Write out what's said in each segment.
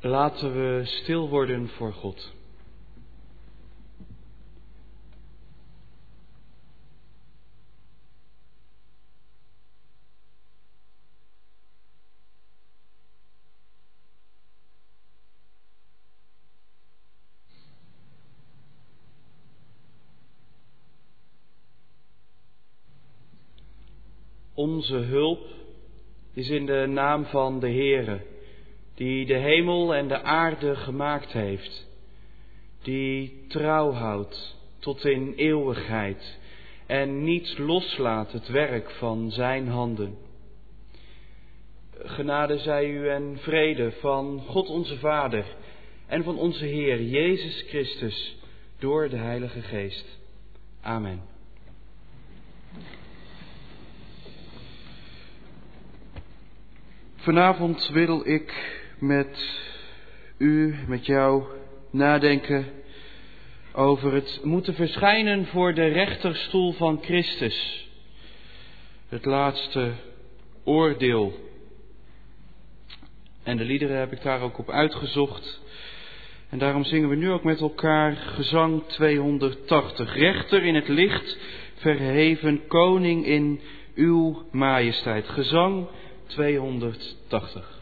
Laten we stil worden voor God. Onze hulp is in de naam van de Heere, die de hemel en de aarde gemaakt heeft, die trouw houdt tot in eeuwigheid en niet loslaat het werk van Zijn handen. Genade zij u en vrede van God onze Vader en van onze Heer Jezus Christus door de Heilige Geest. Amen. Vanavond wil ik met u, met jou, nadenken over het moeten verschijnen voor de rechterstoel van Christus. Het laatste oordeel. En de liederen heb ik daar ook op uitgezocht. En daarom zingen we nu ook met elkaar gezang 280. Rechter in het licht, verheven koning in uw majesteit. Gezang 280.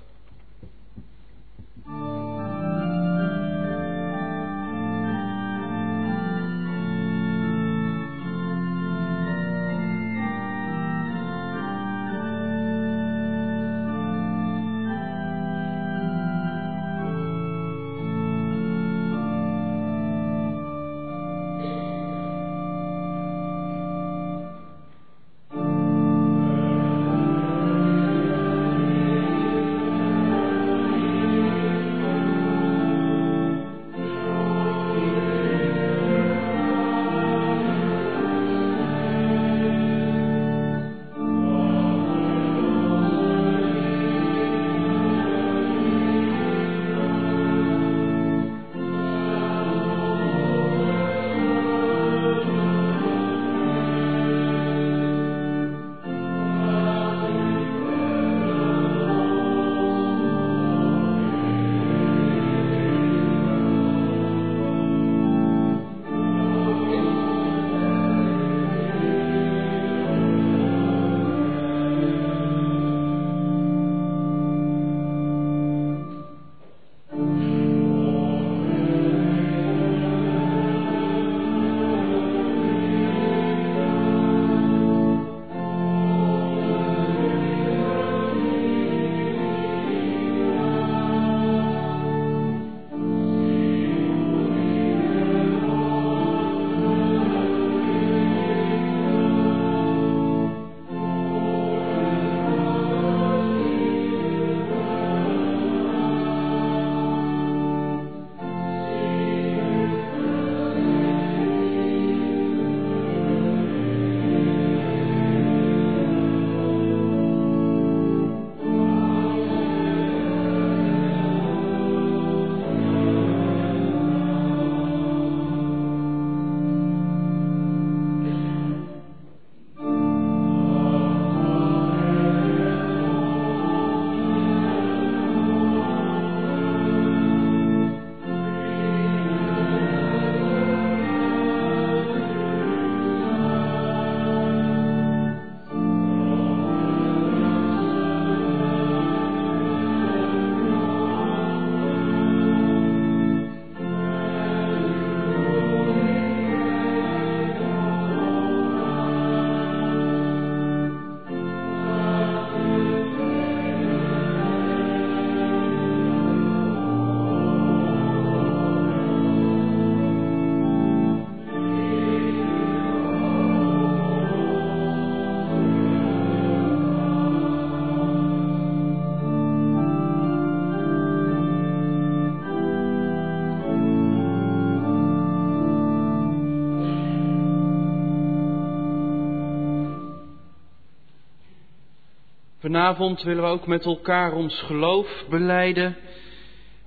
Vanavond willen we ook met elkaar ons geloof beleiden.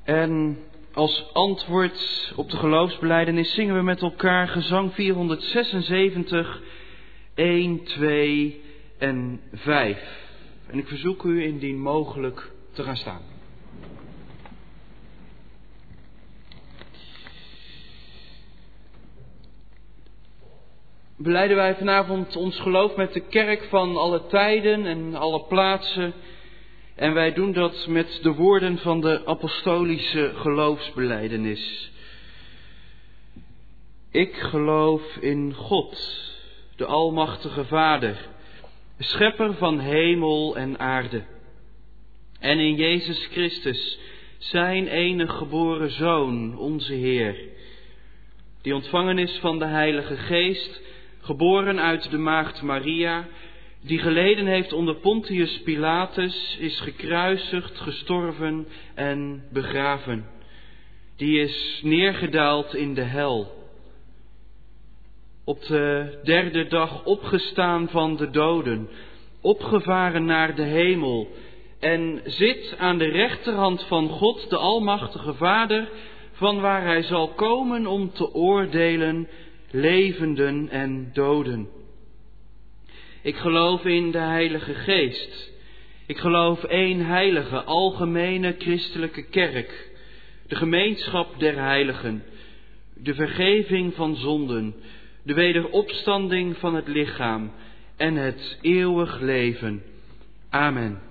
En als antwoord op de geloofsbeleidenis zingen we met elkaar gezang 476, 1, 2 en 5. En ik verzoek u indien mogelijk te gaan staan. Beleiden wij vanavond ons geloof met de kerk van alle tijden en alle plaatsen. En wij doen dat met de woorden van de apostolische geloofsbeleidenis. Ik geloof in God, de Almachtige Vader, Schepper van hemel en aarde. En in Jezus Christus, zijn enige geboren Zoon, onze Heer, die ontvangen is van de Heilige Geest, geboren uit de Maagd Maria, die geleden heeft onder Pontius Pilatus, is gekruisigd, gestorven en begraven. Die is neergedaald in de hel op de derde dag opgestaan van de doden, opgevaren naar de hemel en zit aan de rechterhand van God, de Almachtige Vader, van waar hij zal komen om te oordelen levenden en doden. Ik geloof in de Heilige Geest. Ik geloof één heilige, algemene christelijke kerk, de gemeenschap der heiligen, de vergeving van zonden, de wederopstanding van het lichaam en het eeuwig leven. Amen.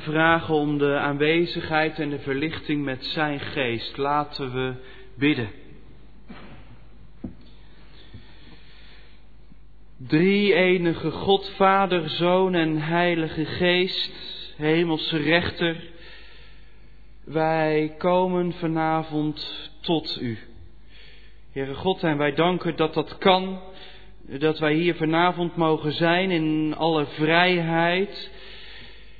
Vragen om de aanwezigheid en de verlichting met Zijn geest. Laten we bidden. Drie enige God, Vader, Zoon en Heilige Geest, Hemelse Rechter, wij komen vanavond tot U. Heere God, en wij danken dat dat kan, dat wij hier vanavond mogen zijn in alle vrijheid,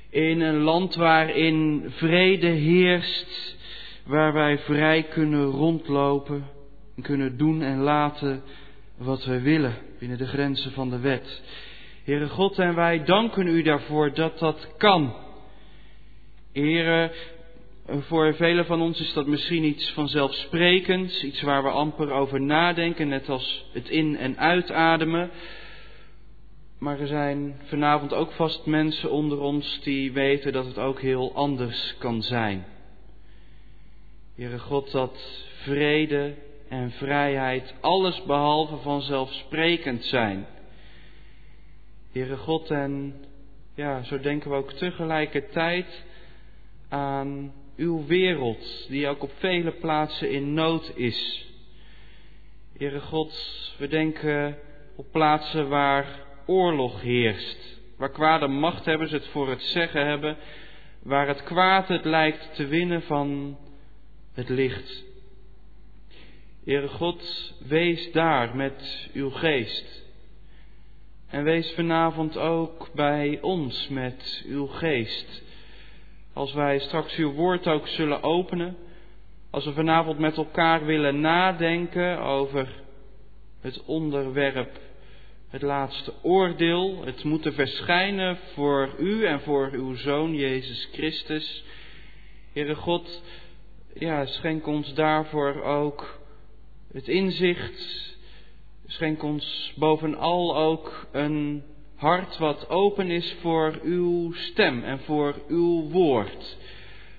in een land waarin vrede heerst, waar wij vrij kunnen rondlopen en kunnen doen en laten wat we willen binnen de grenzen van de wet. Heere God, en wij danken u daarvoor dat dat kan. Heere, voor velen van ons is dat misschien iets vanzelfsprekends, iets waar we amper over nadenken, net als het in- en uitademen. Maar er zijn vanavond ook vast mensen onder ons die weten dat het ook heel anders kan zijn. Heere God, dat vrede en vrijheid alles behalve vanzelfsprekend zijn. Heere God, en ja, zo denken we ook tegelijkertijd aan uw wereld, die ook op vele plaatsen in nood is. Heere God, we denken op plaatsen waar oorlog heerst, waar kwade machthebbers het voor het zeggen hebben, waar het kwaad het lijkt te winnen van het licht. Heere God, wees daar met uw geest. En wees vanavond ook bij ons met uw geest. Als wij straks uw woord ook zullen openen, als we vanavond met elkaar willen nadenken over het onderwerp, het laatste oordeel, het moeten verschijnen voor u en voor uw Zoon Jezus Christus. Heere God, ja, schenk ons daarvoor ook het inzicht. Schenk ons bovenal ook een hart wat open is voor uw stem en voor uw woord.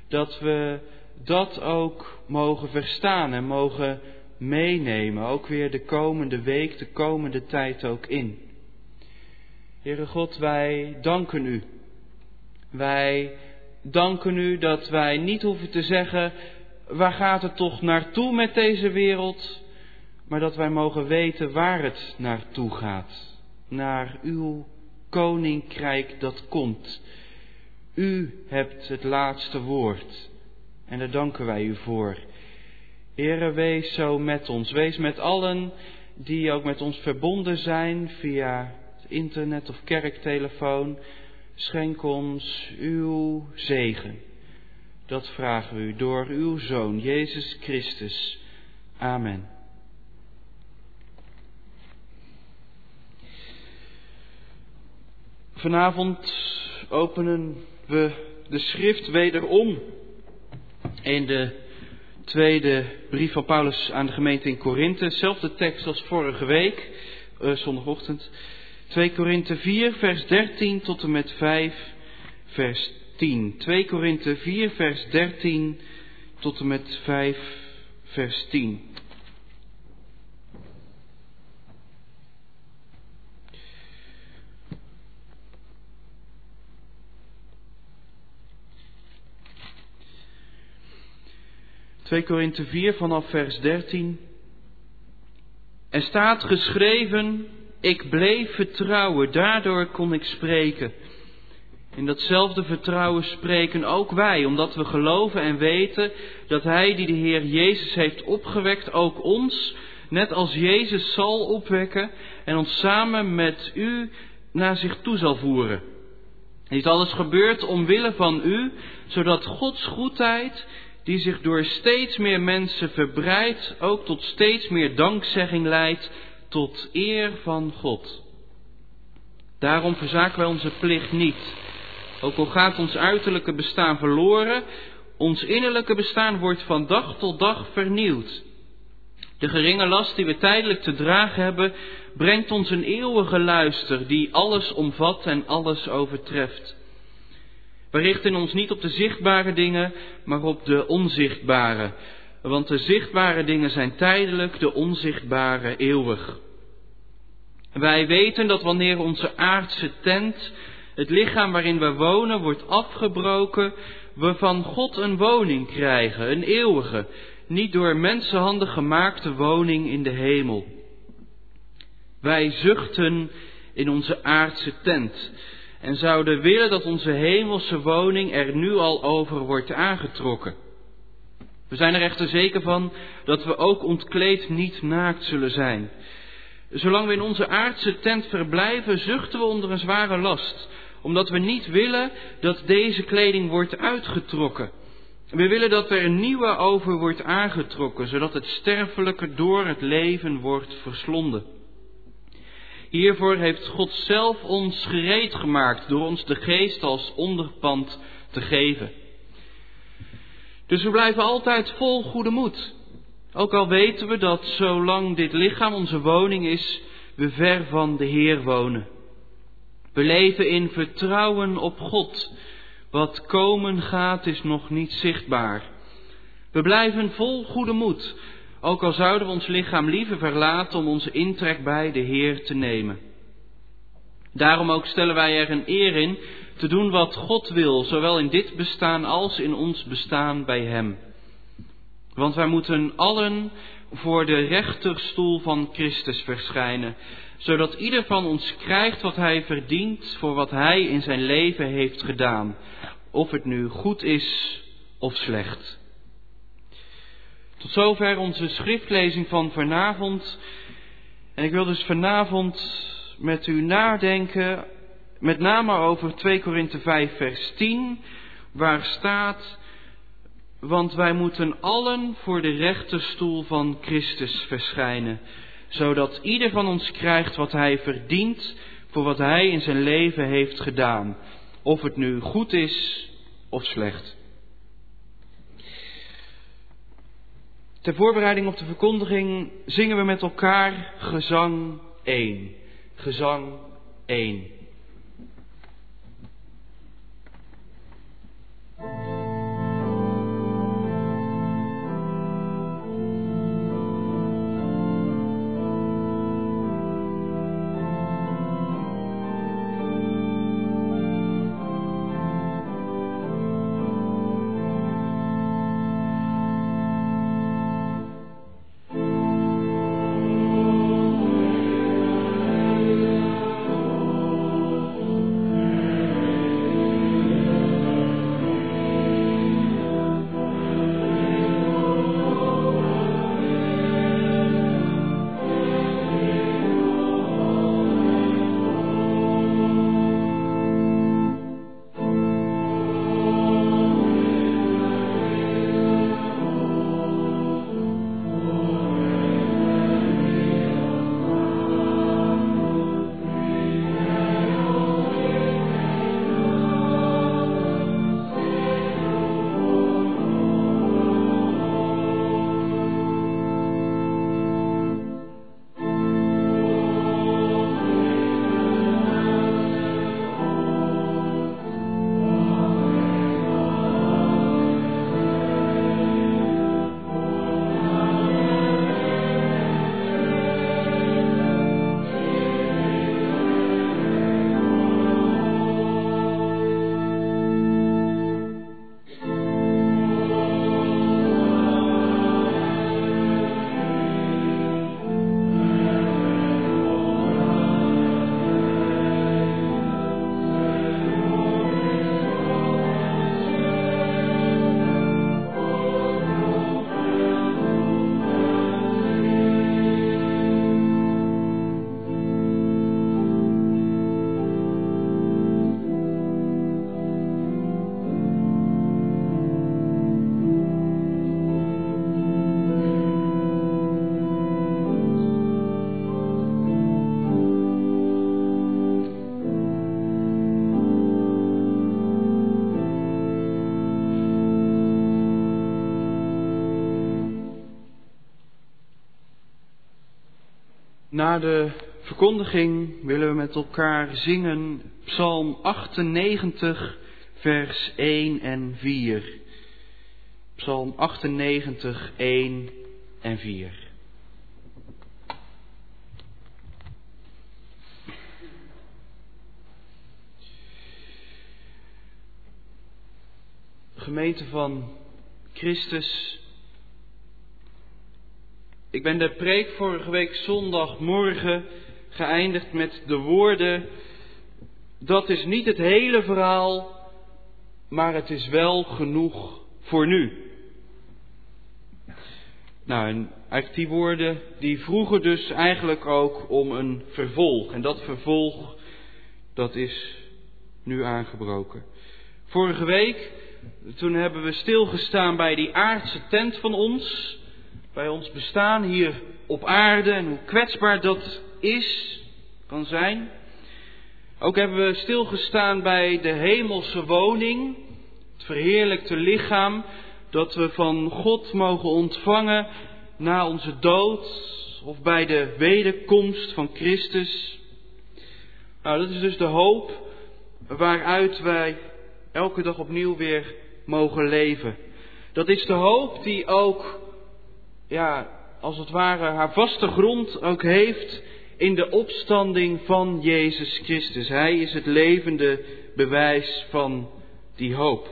Dat we dat ook mogen verstaan en mogen meenemen, ook weer de komende week, de komende tijd ook in. Heere God, wij danken u. Wij danken u dat wij niet hoeven te zeggen, waar gaat het toch naartoe met deze wereld, maar dat wij mogen weten waar het naartoe gaat. Naar uw koninkrijk dat komt. U hebt het laatste woord en daar danken wij u voor. Heere, wees zo met ons. Wees met allen die ook met ons verbonden zijn via internet of kerktelefoon. Schenk ons uw zegen. Dat vragen we u door uw Zoon, Jezus Christus. Amen. Vanavond openen we de schrift wederom in de tweede brief van Paulus aan de gemeente in Korinthe. Zelfde tekst als vorige week, uh, zondagochtend. 2 Korinthe 4, vers 13 tot en met 5, vers 10. 2 Korinthe 4, vers 13 tot en met 5, vers 10. Twee Korinthe 4 vanaf vers 13. Er staat geschreven, ik bleef vertrouwen, daardoor kon ik spreken. In datzelfde vertrouwen spreken ook wij, omdat we geloven en weten dat Hij die de Heer Jezus heeft opgewekt, ook ons, net als Jezus zal opwekken en ons samen met U naar zich toe zal voeren. Dit alles gebeurt omwille van U, zodat Gods goedheid, die zich door steeds meer mensen verbreidt, ook tot steeds meer dankzegging leidt, tot eer van God. Daarom verzaken wij onze plicht niet ook al gaat ons uiterlijke bestaan verloren, ons innerlijke bestaan wordt van dag tot dag vernieuwd. De geringe last die we tijdelijk te dragen hebben, brengt ons een eeuwige luister die alles omvat en alles overtreft. We richten ons niet op de zichtbare dingen, maar op de onzichtbare. Want de zichtbare dingen zijn tijdelijk, de onzichtbare eeuwig. Wij weten dat wanneer onze aardse tent Het lichaam waarin we wonen wordt afgebroken, we van God een woning krijgen, een eeuwige, niet door mensenhanden gemaakte woning in de hemel. Wij zuchten in onze aardse tent en zouden willen dat onze hemelse woning er nu al over wordt aangetrokken. We zijn er echter zeker van dat we ook ontkleed niet naakt zullen zijn. Zolang we in onze aardse tent verblijven, zuchten we onder een zware last, omdat we niet willen dat deze kleding wordt uitgetrokken. We willen dat er een nieuwe over wordt aangetrokken, zodat het sterfelijke door het leven wordt verslonden. Hiervoor heeft God zelf ons gereed gemaakt door ons de geest als onderpand te geven. Dus we blijven altijd vol goede moed. Ook al weten we dat zolang dit lichaam onze woning is, we ver van de Heer wonen. We leven in vertrouwen op God. Wat komen gaat is nog niet zichtbaar. We blijven vol goede moed, ook al zouden we ons lichaam liever verlaten om onze intrek bij de Heer te nemen. Daarom ook stellen wij er een eer in te doen wat God wil, zowel in dit bestaan als in ons bestaan bij Hem. Want wij moeten allen voor de rechterstoel van Christus verschijnen, zodat ieder van ons krijgt wat hij verdient voor wat hij in zijn leven heeft gedaan, of het nu goed is of slecht. Tot zover onze schriftlezing van vanavond. En ik wil dus vanavond met u nadenken, met name over 2 Korinthe 5, vers 10, waar staat, want wij moeten allen voor de rechterstoel van Christus verschijnen, zodat ieder van ons krijgt wat hij verdient voor wat hij in zijn leven heeft gedaan, of het nu goed is of slecht. Ter voorbereiding op de verkondiging zingen we met elkaar gezang 1. Gezang 1. Na de verkondiging willen we met elkaar zingen Psalm 98, vers 1 en 4. Psalm 98, 1 en 4. Gemeente van Christus, ik ben de preek vorige week zondagmorgen geëindigd met de woorden: Dat is niet het hele verhaal, maar het is wel genoeg voor nu. Nou, en eigenlijk die woorden die vroegen dus eigenlijk ook om een vervolg. En dat vervolg, dat is nu aangebroken. Vorige week, toen hebben we stilgestaan bij die aardse tent van ons. Bij ons bestaan hier op aarde en hoe kwetsbaar dat is, kan zijn. Ook hebben we stilgestaan bij de hemelse woning, het verheerlijkte lichaam dat we van God mogen ontvangen na onze dood of bij de wederkomst van Christus. Nou, dat is dus de hoop waaruit wij elke dag opnieuw weer mogen leven. Dat is de hoop die ook, ja, als het ware haar vaste grond ook heeft in de opstanding van Jezus Christus. Hij is het levende bewijs van die hoop.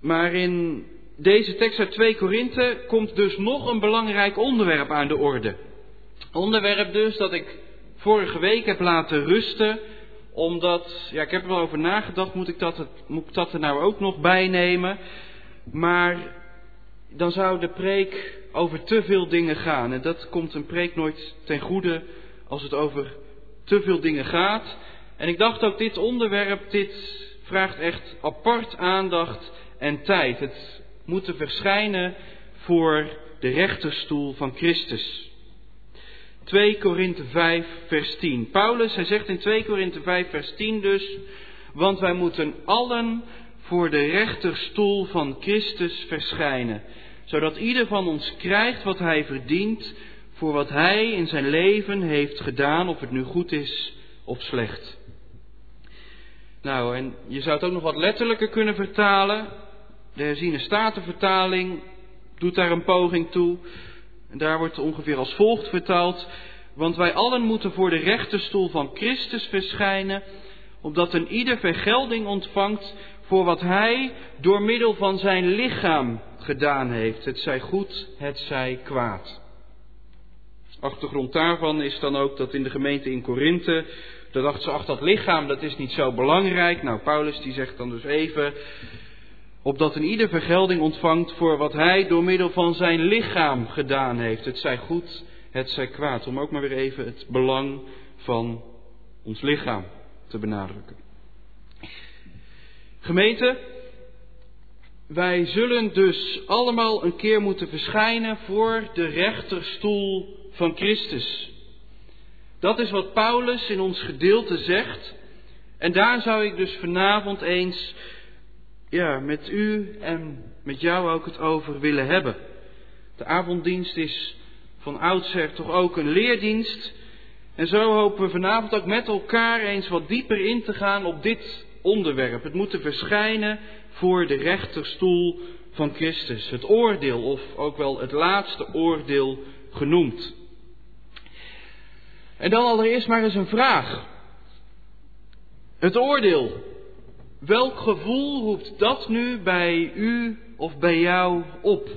Maar in deze tekst uit 2 Korinthe komt dus nog een belangrijk onderwerp aan de orde. Onderwerp dus dat ik vorige week heb laten rusten, omdat, ja, ik heb er wel over nagedacht, moet ik dat, moet ik dat er nou ook nog bij nemen? Maar dan zou de preek over te veel dingen gaan. En dat komt een preek nooit ten goede als het over te veel dingen gaat. En ik dacht ook, dit onderwerp, dit vraagt echt apart aandacht en tijd. Het moet verschijnen voor de rechterstoel van Christus. 2 Korinthe 5, vers 10. Paulus, hij zegt in 2 Korinthe 5, vers 10 dus, want wij moeten allen voor de rechterstoel van Christus verschijnen, zodat ieder van ons krijgt wat hij verdient voor wat hij in zijn leven heeft gedaan, of het nu goed is of slecht. Nou, en je zou het ook nog wat letterlijker kunnen vertalen. De herziene statenvertaling doet daar een poging toe. En daar wordt ongeveer als volgt vertaald. Want wij allen moeten voor de rechterstoel van Christus verschijnen, opdat een ieder vergelding ontvangt voor wat hij door middel van zijn lichaam gedaan heeft. Het zij goed, het zij kwaad. Achtergrond daarvan is dan ook dat in de gemeente in Korinthe, daar dachten ze, ach dat lichaam dat is niet zo belangrijk. Nou, Paulus die zegt dan dus even, opdat een ieder vergelding ontvangt voor wat hij door middel van zijn lichaam gedaan heeft. Het zij goed, het zij kwaad. Om ook maar weer even het belang van ons lichaam te benadrukken. Gemeente, wij zullen dus allemaal een keer moeten verschijnen voor de rechterstoel van Christus. Dat is wat Paulus in ons gedeelte zegt. En daar zou ik dus vanavond eens ja, met u en met jou ook het over willen hebben. De avonddienst is van oudsher toch ook een leerdienst. En zo hopen we vanavond ook met elkaar eens wat dieper in te gaan op dit onderwerp. Het moeten verschijnen voor de rechterstoel van Christus. Het oordeel, of ook wel het laatste oordeel genoemd. En dan allereerst maar eens een vraag. Het oordeel, Welk gevoel roept dat nu bij u of bij jou op?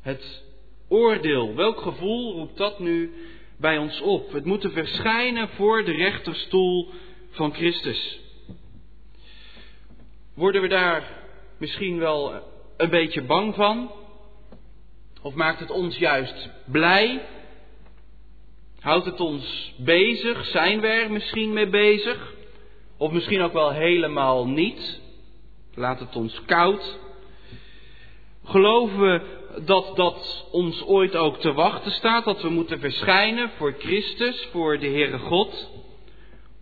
Het oordeel, welk gevoel roept dat nu bij ons op? Het moeten verschijnen voor de rechterstoel van Christus. Worden we daar misschien wel een beetje bang van? Of maakt het ons juist blij? Houdt het ons bezig? Zijn we er misschien mee bezig? Of misschien ook wel helemaal niet. Laat het ons koud. Geloven we dat dat ons ooit ook te wachten staat, dat we moeten verschijnen voor Christus, voor de Heere God?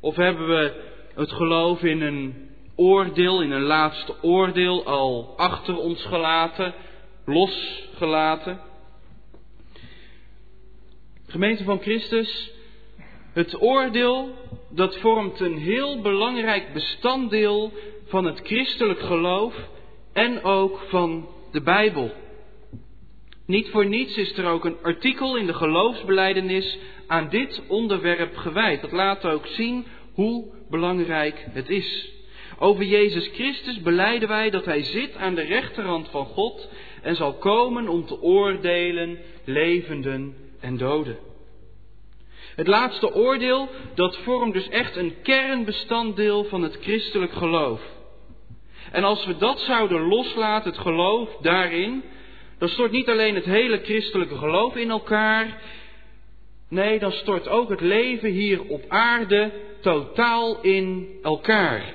Of hebben we het geloof in een oordeel, in een laatste oordeel al achter ons gelaten, losgelaten? Gemeente van Christus, het oordeel, dat vormt een heel belangrijk bestanddeel van het christelijk geloof en ook van de Bijbel. Niet voor niets is er ook een artikel in de geloofsbeleidenis aan dit onderwerp gewijd. Dat laat ook zien hoe belangrijk het is. Over Jezus Christus beleiden wij dat Hij zit aan de rechterhand van God en zal komen om te oordelen levenden en doden. Het laatste oordeel, dat vormt dus echt een kernbestanddeel van het christelijk geloof. En als we dat zouden loslaten, het geloof daarin, dan stort niet alleen het hele christelijke geloof in elkaar, nee, dan stort ook het leven hier op aarde totaal in elkaar.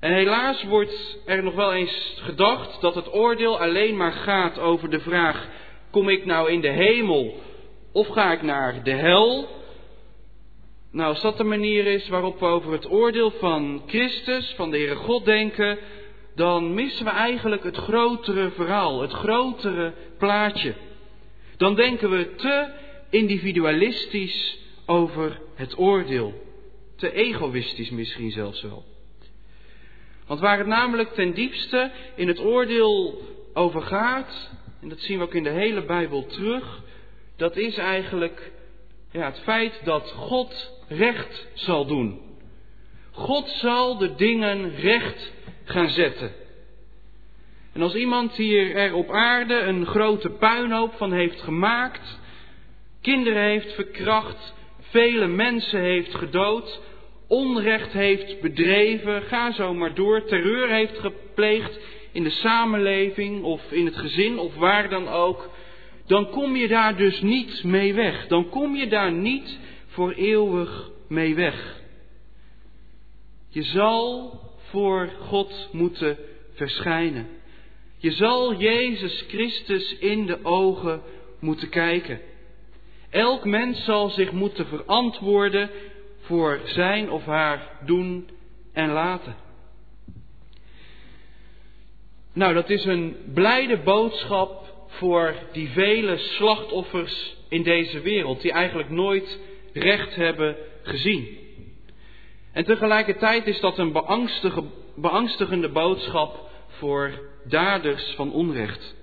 En helaas wordt er nog wel eens gedacht dat het oordeel alleen maar gaat over de vraag: kom ik nou in de hemel of ga ik naar de hel? Nou, als dat de manier is waarop we over het oordeel van Christus, van de Heere God denken, dan missen we eigenlijk het grotere verhaal, het grotere plaatje. Dan denken we te individualistisch over het oordeel. Te egoïstisch misschien zelfs wel. Want waar het namelijk ten diepste in het oordeel over gaat, en dat zien we ook in de hele Bijbel terug, dat is eigenlijk ja, het feit dat God recht zal doen. God zal de dingen recht gaan zetten. En als iemand hier er op aarde een grote puinhoop van heeft gemaakt, kinderen heeft verkracht, vele mensen heeft gedood, onrecht heeft bedreven, ga zo maar door, terreur heeft gepleegd in de samenleving of in het gezin of waar dan ook, dan kom je daar dus niet mee weg. Dan kom je daar niet voor eeuwig mee weg. Je zal voor God moeten verschijnen. Je zal Jezus Christus in de ogen moeten kijken. Elk mens zal zich moeten verantwoorden voor zijn of haar doen en laten. Nou, dat is een blijde boodschap voor die vele slachtoffers in deze wereld, die eigenlijk nooit recht hebben gezien. En tegelijkertijd is dat een beangstigende boodschap voor daders van onrecht.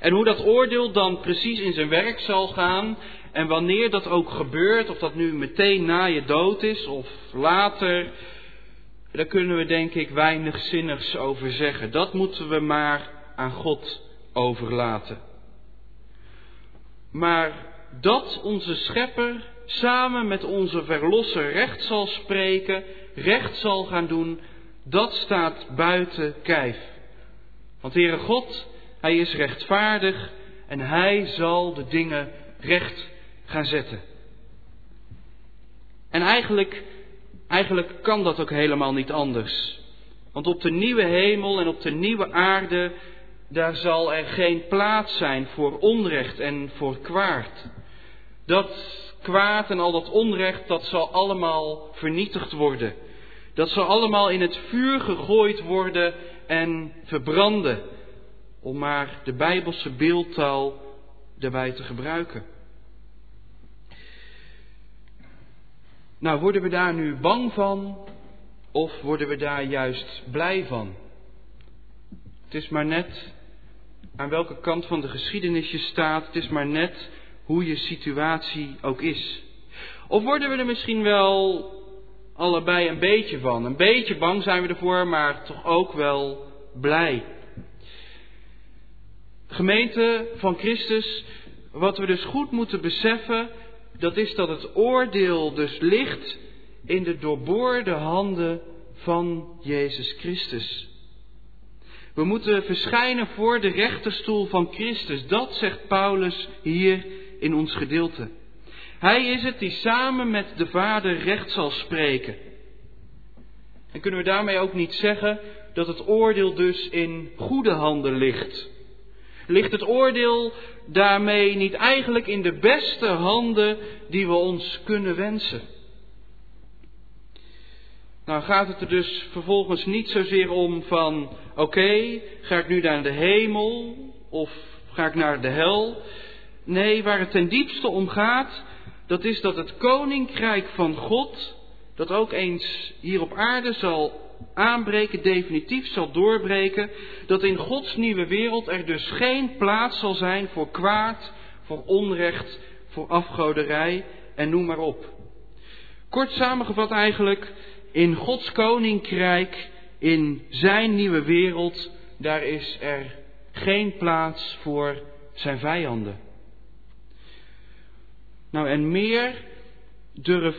En hoe dat oordeel dan precies in zijn werk zal gaan en wanneer dat ook gebeurt, of dat nu meteen na je dood is of later, daar kunnen we denk ik weinig zinnigs over zeggen. Dat moeten we maar aan God overlaten. Maar dat onze schepper samen met onze verlosser recht zal spreken, recht zal gaan doen, dat staat buiten kijf. Want Heere God, Hij is rechtvaardig en Hij zal de dingen recht gaan zetten. En eigenlijk, eigenlijk kan dat ook helemaal niet anders. Want op de nieuwe hemel en op de nieuwe aarde daar zal er geen plaats zijn voor onrecht en voor kwaad. Dat kwaad en al dat onrecht, dat zal allemaal vernietigd worden. Dat zal allemaal in het vuur gegooid worden en verbranden. Om maar de Bijbelse beeldtaal daarbij te gebruiken. Nou, worden we daar nu bang van of worden we daar juist blij van? Het is maar net aan welke kant van de geschiedenis je staat. Het is maar net hoe je situatie ook is. Of worden we er misschien wel allebei een beetje van? Een beetje bang zijn we ervoor, maar toch ook wel blij. Gemeente van Christus, wat we dus goed moeten beseffen, dat is dat het oordeel dus ligt in de doorboorde handen van Jezus Christus. We moeten verschijnen voor de rechterstoel van Christus. Dat zegt Paulus hier in ons gedeelte. Hij is het die samen met de Vader recht zal spreken. En kunnen we daarmee ook niet zeggen dat het oordeel dus in goede handen ligt? Ligt het oordeel daarmee niet eigenlijk in de beste handen die we ons kunnen wensen? Nou gaat het er dus vervolgens niet zozeer om van, oké, ga ik nu naar de hemel of ga ik naar de hel? Nee, waar het ten diepste om gaat, dat is dat het koninkrijk van God, dat ook eens hier op aarde zal aanbreken, definitief zal doorbreken, dat in Gods nieuwe wereld er dus geen plaats zal zijn voor kwaad, voor onrecht, voor afgoderij en noem maar op. Kort samengevat eigenlijk, in Gods koninkrijk, in zijn nieuwe wereld, daar is er geen plaats voor zijn vijanden. Nou, en meer durf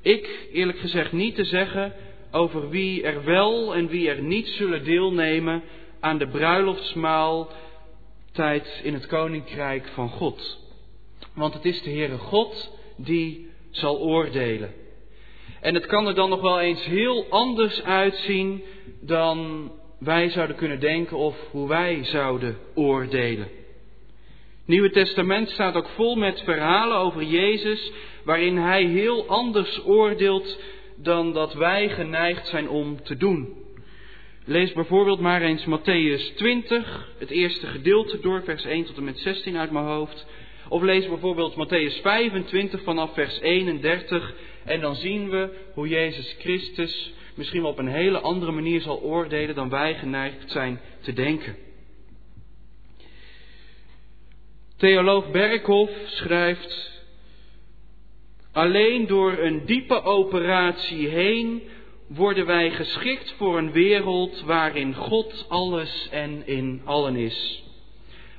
ik eerlijk gezegd niet te zeggen over wie er wel en wie er niet zullen deelnemen aan de bruiloftsmaaltijd in het koninkrijk van God. Want het is de Heere God die zal oordelen. En het kan er dan nog wel eens heel anders uitzien dan wij zouden kunnen denken of hoe wij zouden oordelen. Nieuwe Testament staat ook vol met verhalen over Jezus, waarin Hij heel anders oordeelt dan dat wij geneigd zijn om te doen. Lees bijvoorbeeld maar eens Matthäus 20, het eerste gedeelte door, vers 1 tot en met 16 uit mijn hoofd. Of lees bijvoorbeeld Matthäus 25 vanaf vers 31 en dan zien we hoe Jezus Christus misschien wel op een hele andere manier zal oordelen dan wij geneigd zijn te denken. Theoloog Berkhoff schrijft, alleen door een diepe operatie heen worden wij geschikt voor een wereld waarin God alles en in allen is.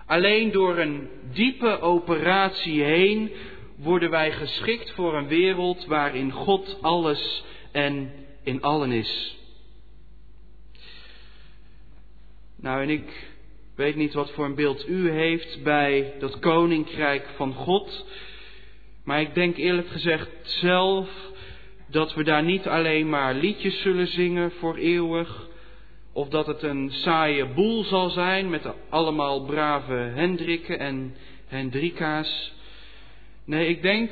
Alleen door een diepe operatie heen worden wij geschikt voor een wereld waarin God alles en in allen is. Nou, en ik weet niet wat voor een beeld u heeft bij dat koninkrijk van God. Maar ik denk eerlijk gezegd zelf dat we daar niet alleen maar liedjes zullen zingen voor eeuwig. Of dat het een saaie boel zal zijn met allemaal brave Hendrikken en Hendrika's. Nee, ik denk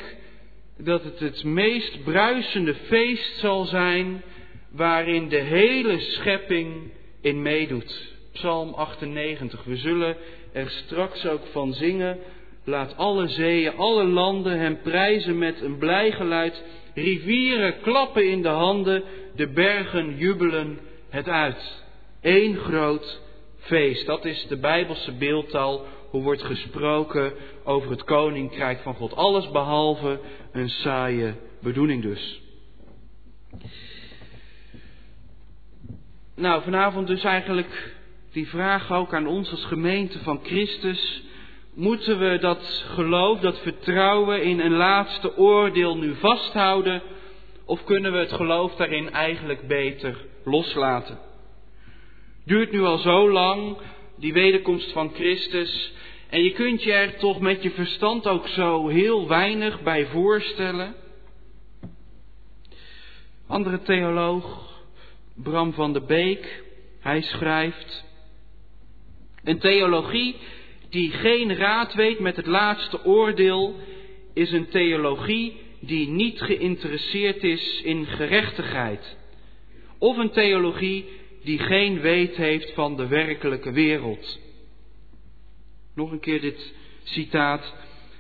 dat het het meest bruisende feest zal zijn waarin de hele schepping in meedoet. Psalm 98. We zullen er straks ook van zingen. Laat alle zeeën, alle landen hem prijzen met een blij geluid. Rivieren klappen in de handen, de bergen jubelen het uit. Eén groot feest. Dat is de Bijbelse beeldtaal. Hoe wordt gesproken over het koninkrijk van God. Alles behalve een saaie bedoeling dus. Nou, vanavond dus eigenlijk die vraag ook aan ons als gemeente van Christus. Moeten we dat geloof, dat vertrouwen in een laatste oordeel nu vasthouden? Of kunnen we het geloof daarin eigenlijk beter loslaten? Duurt nu al zo lang, die wederkomst van Christus. En je kunt je er toch met je verstand ook zo heel weinig bij voorstellen. Andere theoloog, Bram van de Beek, hij schrijft. Een theologie die geen raad weet met het laatste oordeel, is een theologie die niet geïnteresseerd is in gerechtigheid. Of een theologie die geen weet heeft van de werkelijke wereld. Nog een keer dit citaat.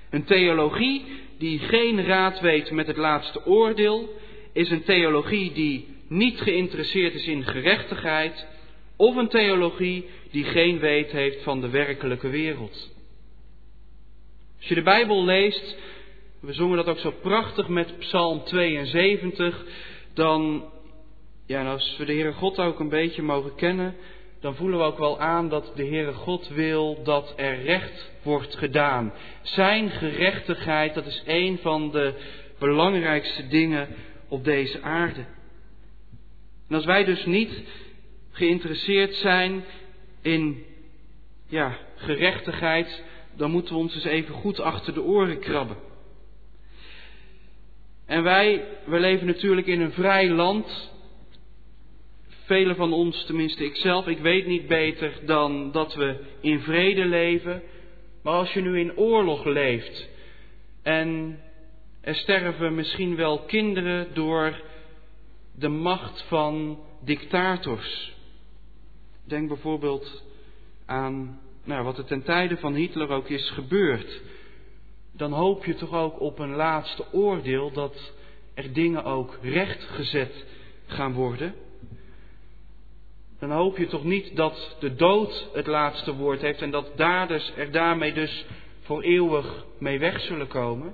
Een theologie die geen raad weet met het laatste oordeel, is een theologie die niet geïnteresseerd is in gerechtigheid, of een theologie die geen weet heeft van de werkelijke wereld. Als je de Bijbel leest, we zongen dat ook zo prachtig met Psalm 72, dan, ja, als we de Heere God ook een beetje mogen kennen, dan voelen we ook wel aan dat de Heere God wil dat er recht wordt gedaan. Zijn gerechtigheid, dat is een van de belangrijkste dingen op deze aarde. En als wij dus niet geïnteresseerd zijn in ja, gerechtigheid, dan moeten we ons eens even goed achter de oren krabben. En wij, we leven natuurlijk in een vrij land. Velen van ons, tenminste ikzelf, ik weet niet beter dan dat we in vrede leven. Maar als je nu in oorlog leeft en er sterven misschien wel kinderen door de macht van dictators. Denk bijvoorbeeld aan nou, wat er ten tijde van Hitler ook is gebeurd. Dan hoop je toch ook op een laatste oordeel dat er dingen ook rechtgezet gaan worden. Dan hoop je toch niet dat de dood het laatste woord heeft en dat daders er daarmee dus voor eeuwig mee weg zullen komen.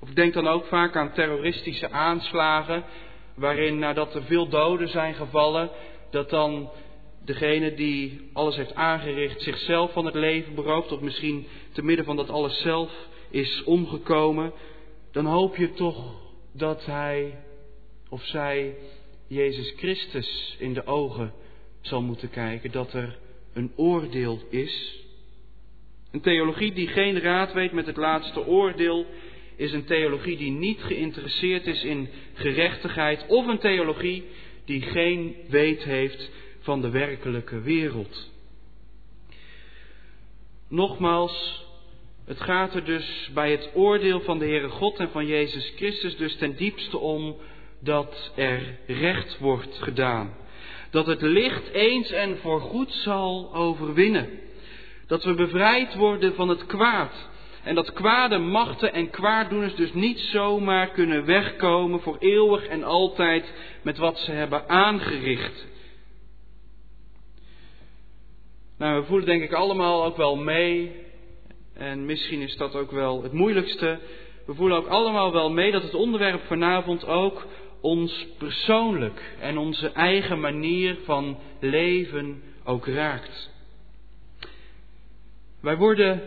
Of denk dan ook vaak aan terroristische aanslagen waarin nadat er veel doden zijn gevallen, dat dan degene die alles heeft aangericht zichzelf van het leven berooft, of misschien te midden van dat alles zelf is omgekomen, dan hoop je toch dat hij of zij Jezus Christus in de ogen zal moeten kijken, dat er een oordeel is. Een theologie die geen raad weet met het laatste oordeel, is een theologie die niet geïnteresseerd is in gerechtigheid, of een theologie die geen weet heeft van de werkelijke wereld. Nogmaals, het gaat er dus bij het oordeel van de Heere God en van Jezus Christus dus ten diepste om dat er recht wordt gedaan. Dat het licht eens en voorgoed zal overwinnen. Dat we bevrijd worden van het kwaad. En dat kwade machten en kwaaddoeners dus niet zomaar kunnen wegkomen voor eeuwig en altijd met wat ze hebben aangericht. Nou, we voelen denk ik allemaal ook wel mee, en misschien is dat ook wel het moeilijkste. We voelen ook allemaal wel mee dat het onderwerp vanavond ook ons persoonlijk en onze eigen manier van leven ook raakt. Wij worden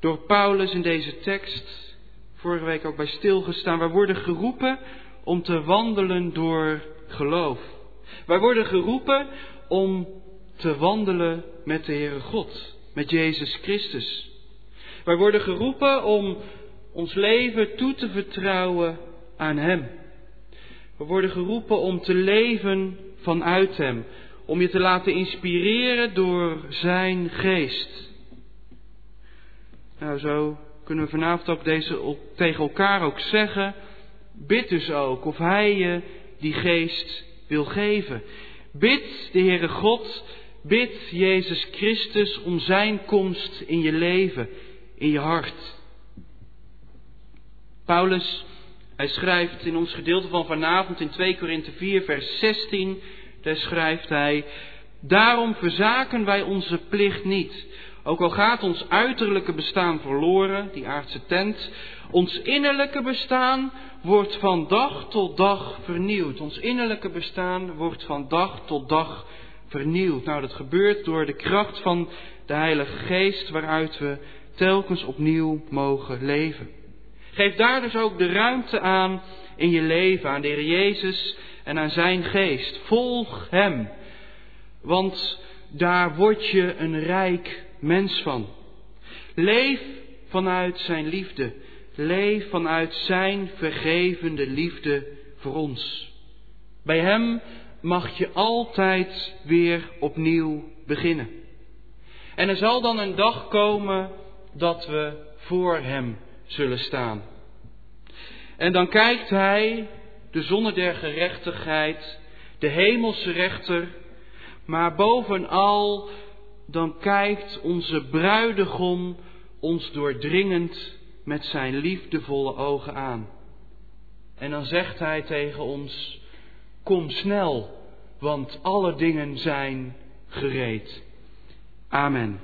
door Paulus in deze tekst, vorige week ook bij stilgestaan, wij worden geroepen om te wandelen door geloof. Wij worden geroepen om te wandelen met de Heere God, met Jezus Christus. Wij worden geroepen om ons leven toe te vertrouwen aan Hem. We worden geroepen om te leven vanuit Hem, om je te laten inspireren door Zijn geest. Nou, zo kunnen we vanavond ook deze, tegen elkaar ook zeggen, bid dus ook of Hij je die geest wil geven. Bid de Heere God, bid Jezus Christus om Zijn komst in je leven, in je hart. Paulus, hij schrijft in ons gedeelte van vanavond in 2 Korinthe 4, vers 16, daar schrijft hij, Daarom verzaken wij onze plicht niet, ook al gaat ons uiterlijke bestaan verloren, die aardse tent, ons innerlijke bestaan wordt van dag tot dag vernieuwd. Ons innerlijke bestaan wordt van dag tot dag vernieuwd. Nou, dat gebeurt door de kracht van de Heilige Geest waaruit we telkens opnieuw mogen leven. Geef daar dus ook de ruimte aan in je leven, aan de Heer Jezus en aan Zijn Geest. Volg Hem, want daar word je een rijk mens van. Leef vanuit Zijn liefde. Leef vanuit Zijn vergevende liefde voor ons. Bij Hem mag je altijd weer opnieuw beginnen. En er zal dan een dag komen dat we voor Hem zullen staan. En dan kijkt Hij, de zonne der gerechtigheid, de hemelse rechter, maar bovenal dan kijkt onze bruidegom ons doordringend met zijn liefdevolle ogen aan. En dan zegt Hij tegen ons, kom snel, want alle dingen zijn gereed. Amen.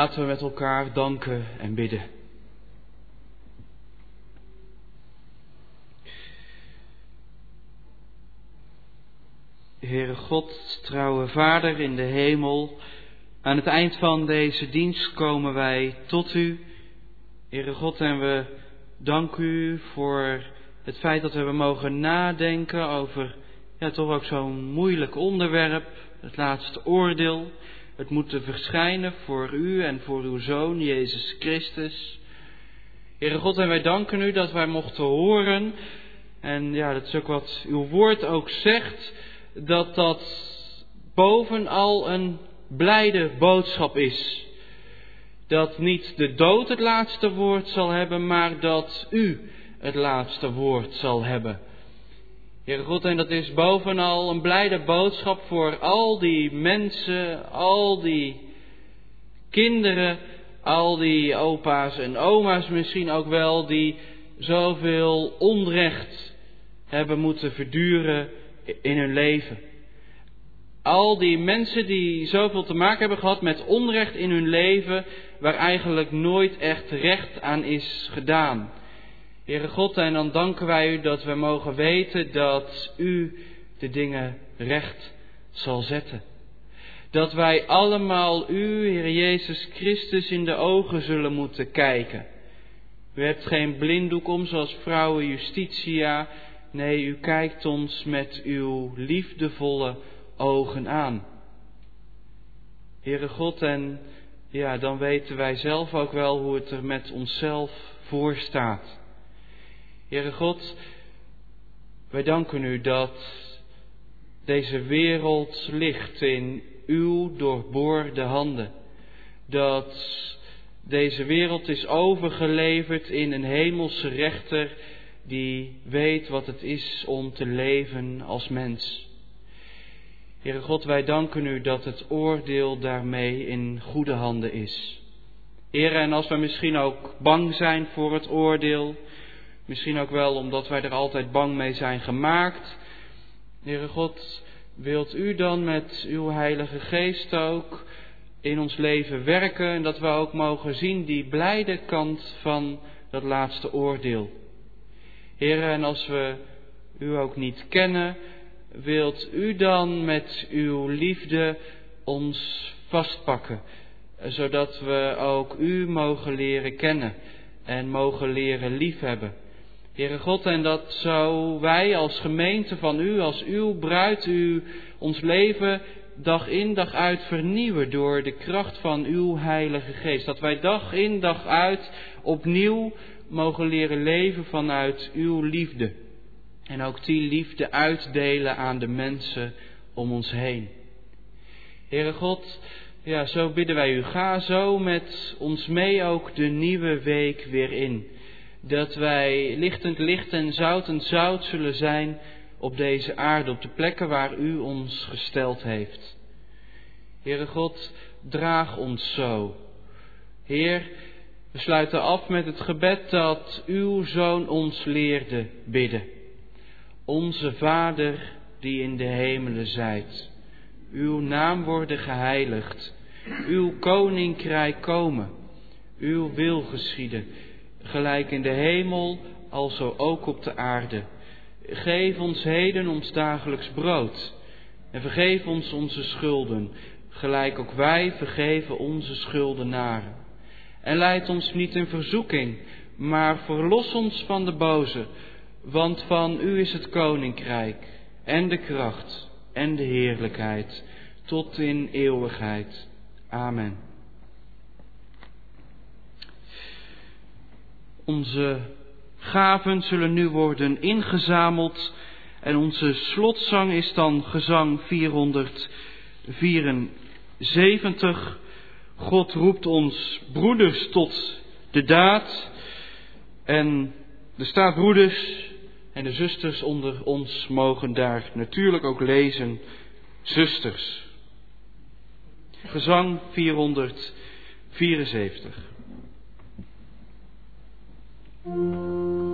Laten we met elkaar danken en bidden. Heere God, trouwe Vader in de hemel, aan het eind van deze dienst komen wij tot U. Heere God, en we danken U voor het feit dat we mogen nadenken over ja, toch ook zo'n moeilijk onderwerp, het laatste oordeel. Het moet verschijnen voor U en voor uw Zoon, Jezus Christus. Heere God, en wij danken U dat wij mochten horen, en ja, dat is ook wat uw woord ook zegt, dat dat bovenal een blijde boodschap is. Dat niet de dood het laatste woord zal hebben, maar dat u het laatste woord zal hebben. God, en dat is bovenal een blijde boodschap voor al die mensen, al die kinderen, al die opa's en oma's misschien ook wel, die zoveel onrecht hebben moeten verduren in hun leven. Al die mensen die zoveel te maken hebben gehad met onrecht in hun leven, waar eigenlijk nooit echt recht aan is gedaan. Heere God, en dan danken wij u dat we mogen weten dat u de dingen recht zal zetten. Dat wij allemaal u, Heer Jezus Christus, in de ogen zullen moeten kijken. U hebt geen blinddoek om zoals vrouwen Justitia. Nee, u kijkt ons met uw liefdevolle ogen aan. Heere God, en ja, dan weten wij zelf ook wel hoe het er met onszelf voor staat. Heere God, wij danken u dat deze wereld ligt in uw doorboorde handen. Dat deze wereld is overgeleverd in een hemelse rechter die weet wat het is om te leven als mens. Heere God, wij danken u dat het oordeel daarmee in goede handen is. Heere, en als we misschien ook bang zijn voor het oordeel, misschien ook wel omdat wij er altijd bang mee zijn gemaakt, Heere God, wilt u dan met uw Heilige Geest ook in ons leven werken en dat we ook mogen zien die blijde kant van dat laatste oordeel. Heere, en als we u ook niet kennen, wilt u dan met uw liefde ons vastpakken, zodat we ook u mogen leren kennen en mogen leren liefhebben. Heere God, en dat zo wij als gemeente van u, als uw bruid, u ons leven dag in dag uit vernieuwen door de kracht van uw Heilige Geest. Dat wij dag in dag uit opnieuw mogen leren leven vanuit uw liefde. En ook die liefde uitdelen aan de mensen om ons heen. Heere God, ja, zo bidden wij u. Ga zo met ons mee ook de nieuwe week weer in. Dat wij lichtend licht en zoutend zout zullen zijn op deze aarde, op de plekken waar u ons gesteld heeft. Heere God, draag ons zo. Heer, we sluiten af met het gebed dat uw zoon ons leerde bidden. Onze Vader die in de hemelen zijt, uw naam worden geheiligd, uw koninkrijk komen, uw wil geschieden, gelijk in de hemel, alzo ook op de aarde. Geef ons heden ons dagelijks brood en vergeef ons onze schulden, gelijk ook wij vergeven onze schuldenaren. En leid ons niet in verzoeking, maar verlos ons van de boze, want van u is het koninkrijk en de kracht en de heerlijkheid tot in eeuwigheid. Amen. Onze gaven zullen nu worden ingezameld en onze slotzang is dan gezang 474. God roept ons broeders tot de daad. En de staatbroeders en de zusters onder ons mogen daar natuurlijk ook lezen. Zusters. Gezang 474. Thank you.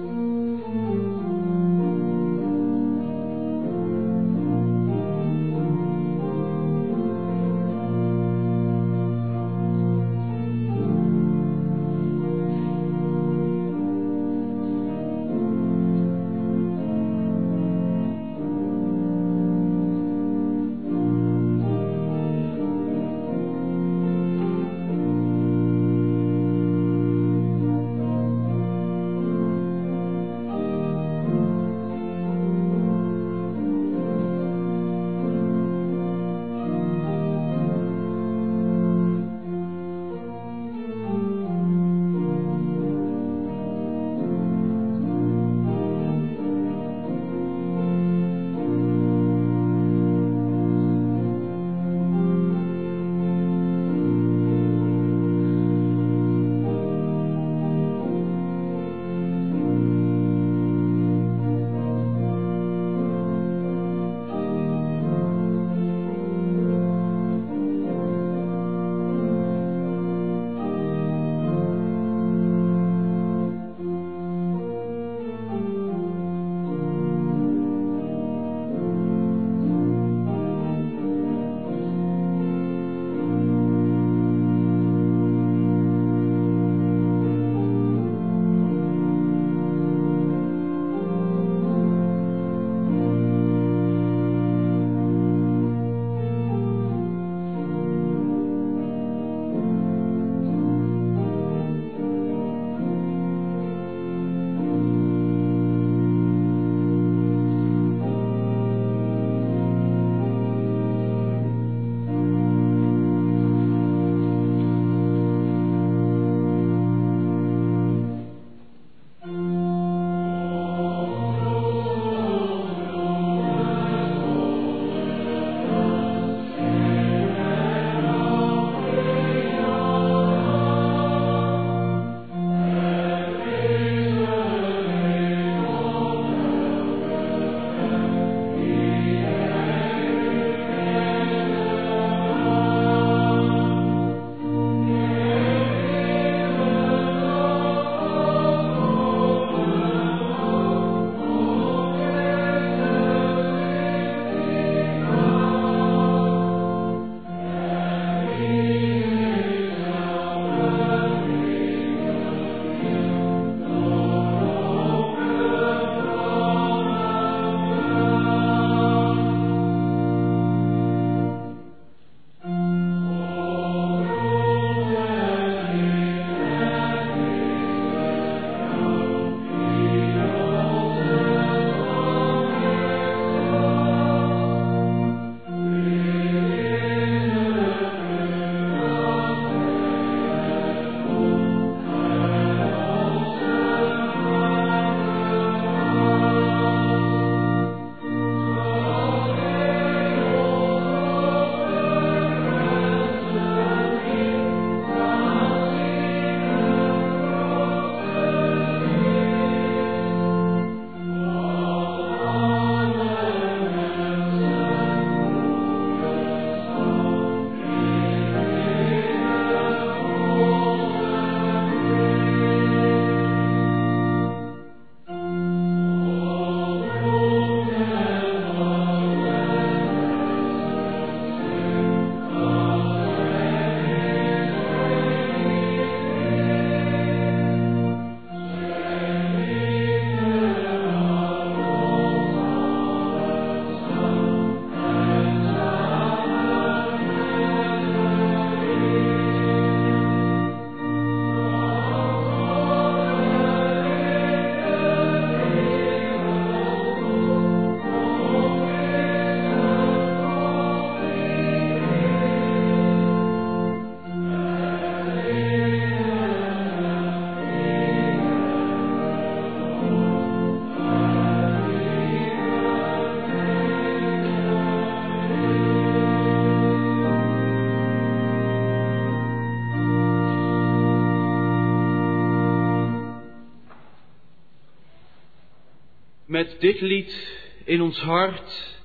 Met dit lied in ons hart,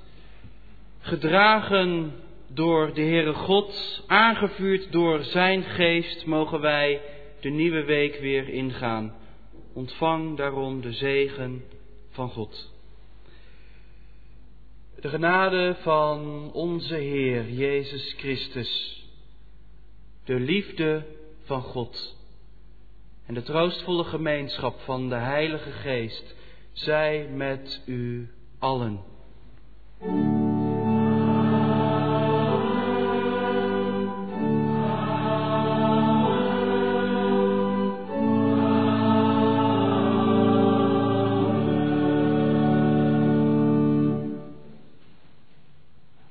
gedragen door de Heere God, aangevuurd door Zijn geest, mogen wij de nieuwe week weer ingaan. Ontvang daarom de zegen van God. De genade van onze Heer Jezus Christus, de liefde van God en de troostvolle gemeenschap van de Heilige Geest zij met u allen.